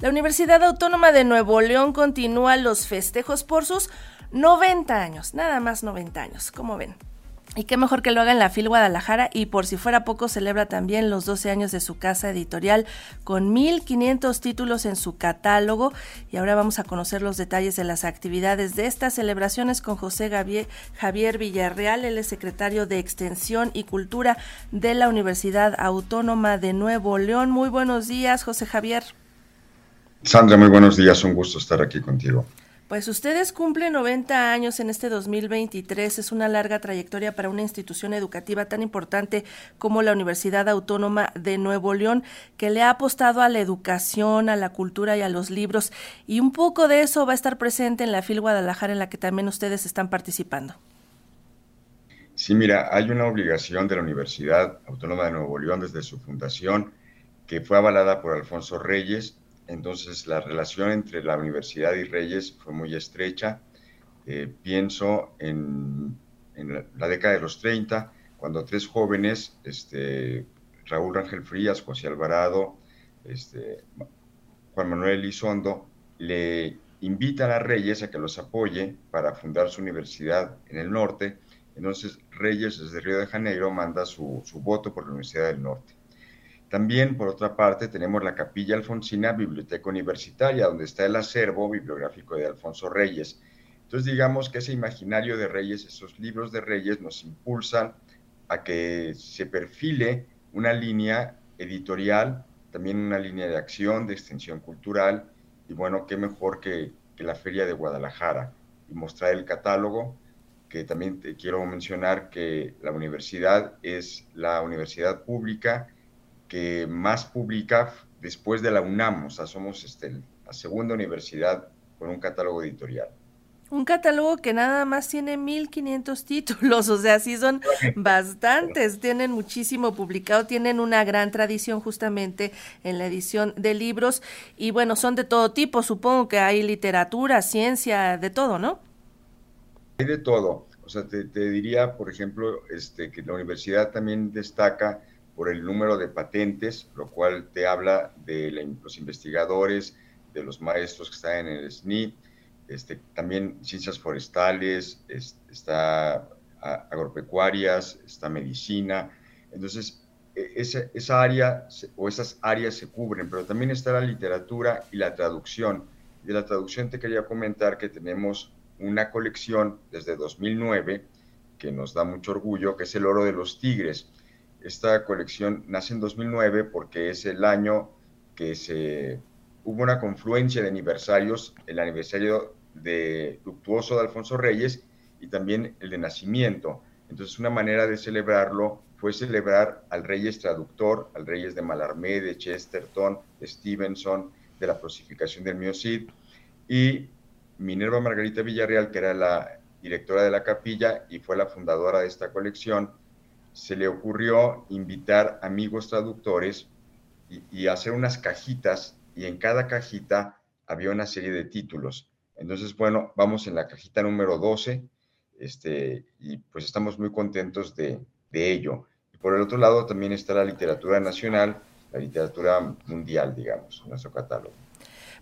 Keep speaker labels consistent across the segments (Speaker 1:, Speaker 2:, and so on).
Speaker 1: La Universidad Autónoma de Nuevo León continúa los festejos por sus 90 años, nada más 90 años, como ven. Y qué mejor que lo haga en la FIL Guadalajara y por si fuera poco celebra también los 12 años de su casa editorial con 1.500 títulos en su catálogo. Y ahora vamos a conocer los detalles de las actividades de estas celebraciones con José Javier Villarreal, él es secretario de Extensión y Cultura de la Universidad Autónoma de Nuevo León. Muy buenos días, José Javier.
Speaker 2: Sandra, muy buenos días, un gusto estar aquí contigo.
Speaker 1: Pues ustedes cumplen 90 años en este 2023. Es una larga trayectoria para una institución educativa tan importante como la Universidad Autónoma de Nuevo León, que le ha apostado a la educación, a la cultura y a los libros. Y un poco de eso va a estar presente en la FIL Guadalajara, en la que también ustedes están participando.
Speaker 2: Sí, mira, hay una obligación de la Universidad Autónoma de Nuevo León desde su fundación, que fue avalada por Alfonso Reyes entonces la relación entre la universidad y Reyes fue muy estrecha. Eh, pienso en, la década de los 30, cuando tres jóvenes, este, Raúl Rangel Frías, José Alvarado, este, Juan Manuel Elizondo, le invitan a Reyes a que los apoye para fundar su universidad en el norte. Entonces Reyes desde Río de Janeiro manda su voto por la Universidad del Norte. También, por otra parte, tenemos la Capilla Alfonsina Biblioteca Universitaria, donde está el acervo bibliográfico de Alfonso Reyes. Entonces, digamos que ese imaginario de Reyes, esos libros de Reyes, nos impulsan a que se perfile una línea editorial, también una línea de acción, de extensión cultural, y bueno, qué mejor que, que la Feria de Guadalajara y mostrar el catálogo, que también te quiero mencionar que la universidad es la universidad pública que más publica después de la UNAM, o sea, somos este, la segunda universidad con un catálogo editorial.
Speaker 1: Un catálogo que nada más tiene 1500 títulos, o sea, sí son bastantes, tienen muchísimo publicado, tienen una gran tradición justamente en la edición de libros y bueno, son de todo tipo, supongo que hay literatura, ciencia, de todo, ¿no?
Speaker 2: Hay de todo, o sea, te, te diría, por ejemplo, este, que la universidad también destaca por el número de patentes, lo cual te habla de los investigadores, de los maestros que están en el SNI, este, también ciencias forestales, está agropecuarias, está medicina. Entonces, e, esa, esa, área o esas áreas se cubren, pero también está la literatura y la traducción. De la traducción te quería comentar que tenemos una colección desde 2009 que nos da mucho orgullo, que es el oro de los tigres. Esta colección nace en 2009 porque es el año que se hubo una confluencia de aniversarios, el aniversario de luctuoso de Alfonso Reyes y también el de nacimiento. Entonces una manera de celebrarlo fue celebrar al Reyes traductor, al Reyes de Malarmé, de Chesterton, de Stevenson, de la crucificación del Mío Cid, y Minerva Margarita Villarreal, que era la directora de la capilla y fue la fundadora de esta colección, se le ocurrió invitar amigos traductores y, hacer unas cajitas y en cada cajita había una serie de títulos. Entonces, bueno, vamos en la cajita número 12 este, y pues estamos muy contentos de, de ello. Y por el otro lado también está la literatura nacional, la literatura mundial, digamos, en nuestro catálogo.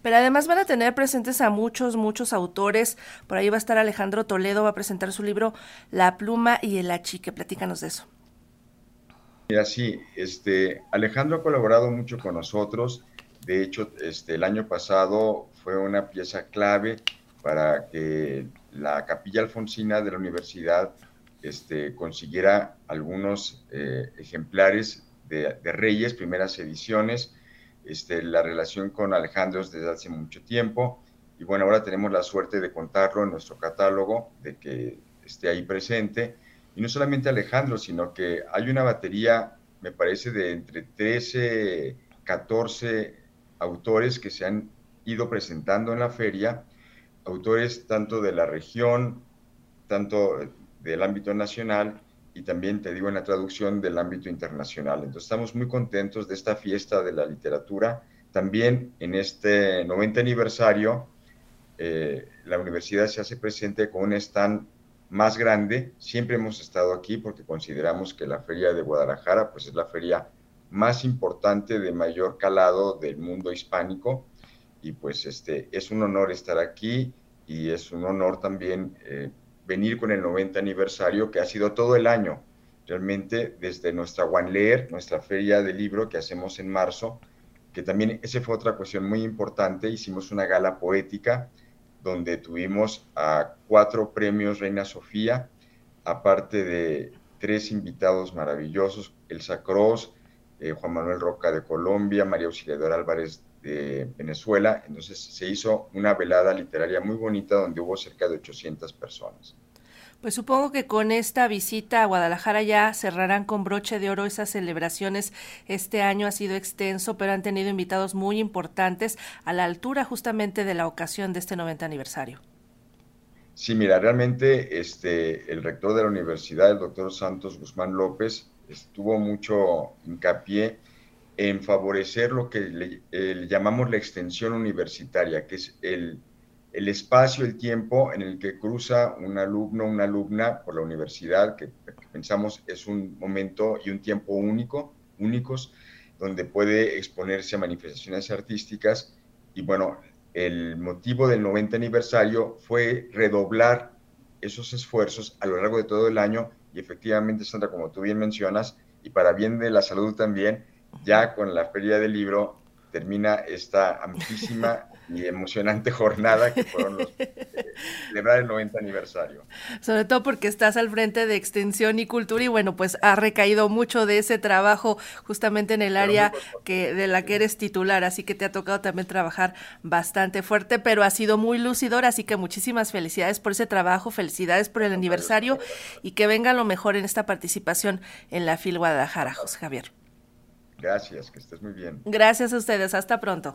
Speaker 1: Pero además van a tener presentes a muchos, muchos autores. Por ahí va a estar Alejandro Toledo, va a presentar su libro La pluma y el achique. Platícanos de eso.
Speaker 2: Mira, sí, este, Alejandro ha colaborado mucho con nosotros. De hecho, este, el año pasado fue una pieza clave para que la capilla alfonsina de la universidad este, consiguiera algunos eh, ejemplares de, Reyes, primeras ediciones. Este, la relación con Alejandro es desde hace mucho tiempo y bueno, ahora tenemos la suerte de contarlo en nuestro catálogo, de que esté ahí presente y no solamente Alejandro, sino que hay una batería, me parece, de entre 13, 14 autores que se han ido presentando en la feria, autores tanto de la región, tanto del ámbito nacional y también, te digo, en la traducción del ámbito internacional. Entonces estamos muy contentos de esta fiesta de la literatura. También en este 90 aniversario, eh, la universidad se hace presente con un stand más grande. Siempre hemos estado aquí porque consideramos que la feria de Guadalajara pues es la feria más importante de mayor calado del mundo hispánico y pues este, es un honor estar aquí y es un honor también eh, venir con el 90 aniversario que ha sido todo el año. Realmente desde nuestra One Leer, nuestra feria de libro que hacemos en marzo, que también esa fue otra cuestión muy importante, hicimos una gala poética donde tuvimos a cuatro premios Reina Sofía, aparte de tres invitados maravillosos, Elsa Cross, eh, Juan Manuel Roca de Colombia, María Auxiliadora Álvarez de Venezuela. Entonces se hizo una velada literaria muy bonita donde hubo cerca de 800 personas.
Speaker 1: Pues supongo que con esta visita a Guadalajara ya cerrarán con broche de oro esas celebraciones. Este año ha sido extenso, pero han tenido invitados muy importantes a la altura justamente de la ocasión de este 90 aniversario.
Speaker 2: Sí, mira, realmente este, el rector de la universidad, el doctor Santos Guzmán López, estuvo mucho hincapié en favorecer lo que le, llamamos la extensión universitaria, que es el, el, espacio, el tiempo en el que cruza un alumno, una alumna por la universidad, que, pensamos es un momento y un tiempo único, únicos, donde puede exponerse a manifestaciones artísticas. Y bueno, el motivo del 90 aniversario fue redoblar esos esfuerzos a lo largo de todo el año y efectivamente, Sandra, como tú bien mencionas, y para bien de la salud también, ya con la feria del libro termina esta amplísima y emocionante jornada que fueron los eh, celebrar el 90 aniversario.
Speaker 1: Sobre todo porque estás al frente de Extensión y Cultura y bueno, pues ha recaído mucho de ese trabajo justamente en el área que de la que eres titular, así que te ha tocado también trabajar bastante fuerte, pero ha sido muy lucidor, así que muchísimas felicidades por ese trabajo, felicidades por el aniversario y que venga lo mejor en esta participación en la FIL Guadalajara, José Javier.
Speaker 2: Gracias, que estés muy bien.
Speaker 1: Gracias a ustedes, hasta pronto.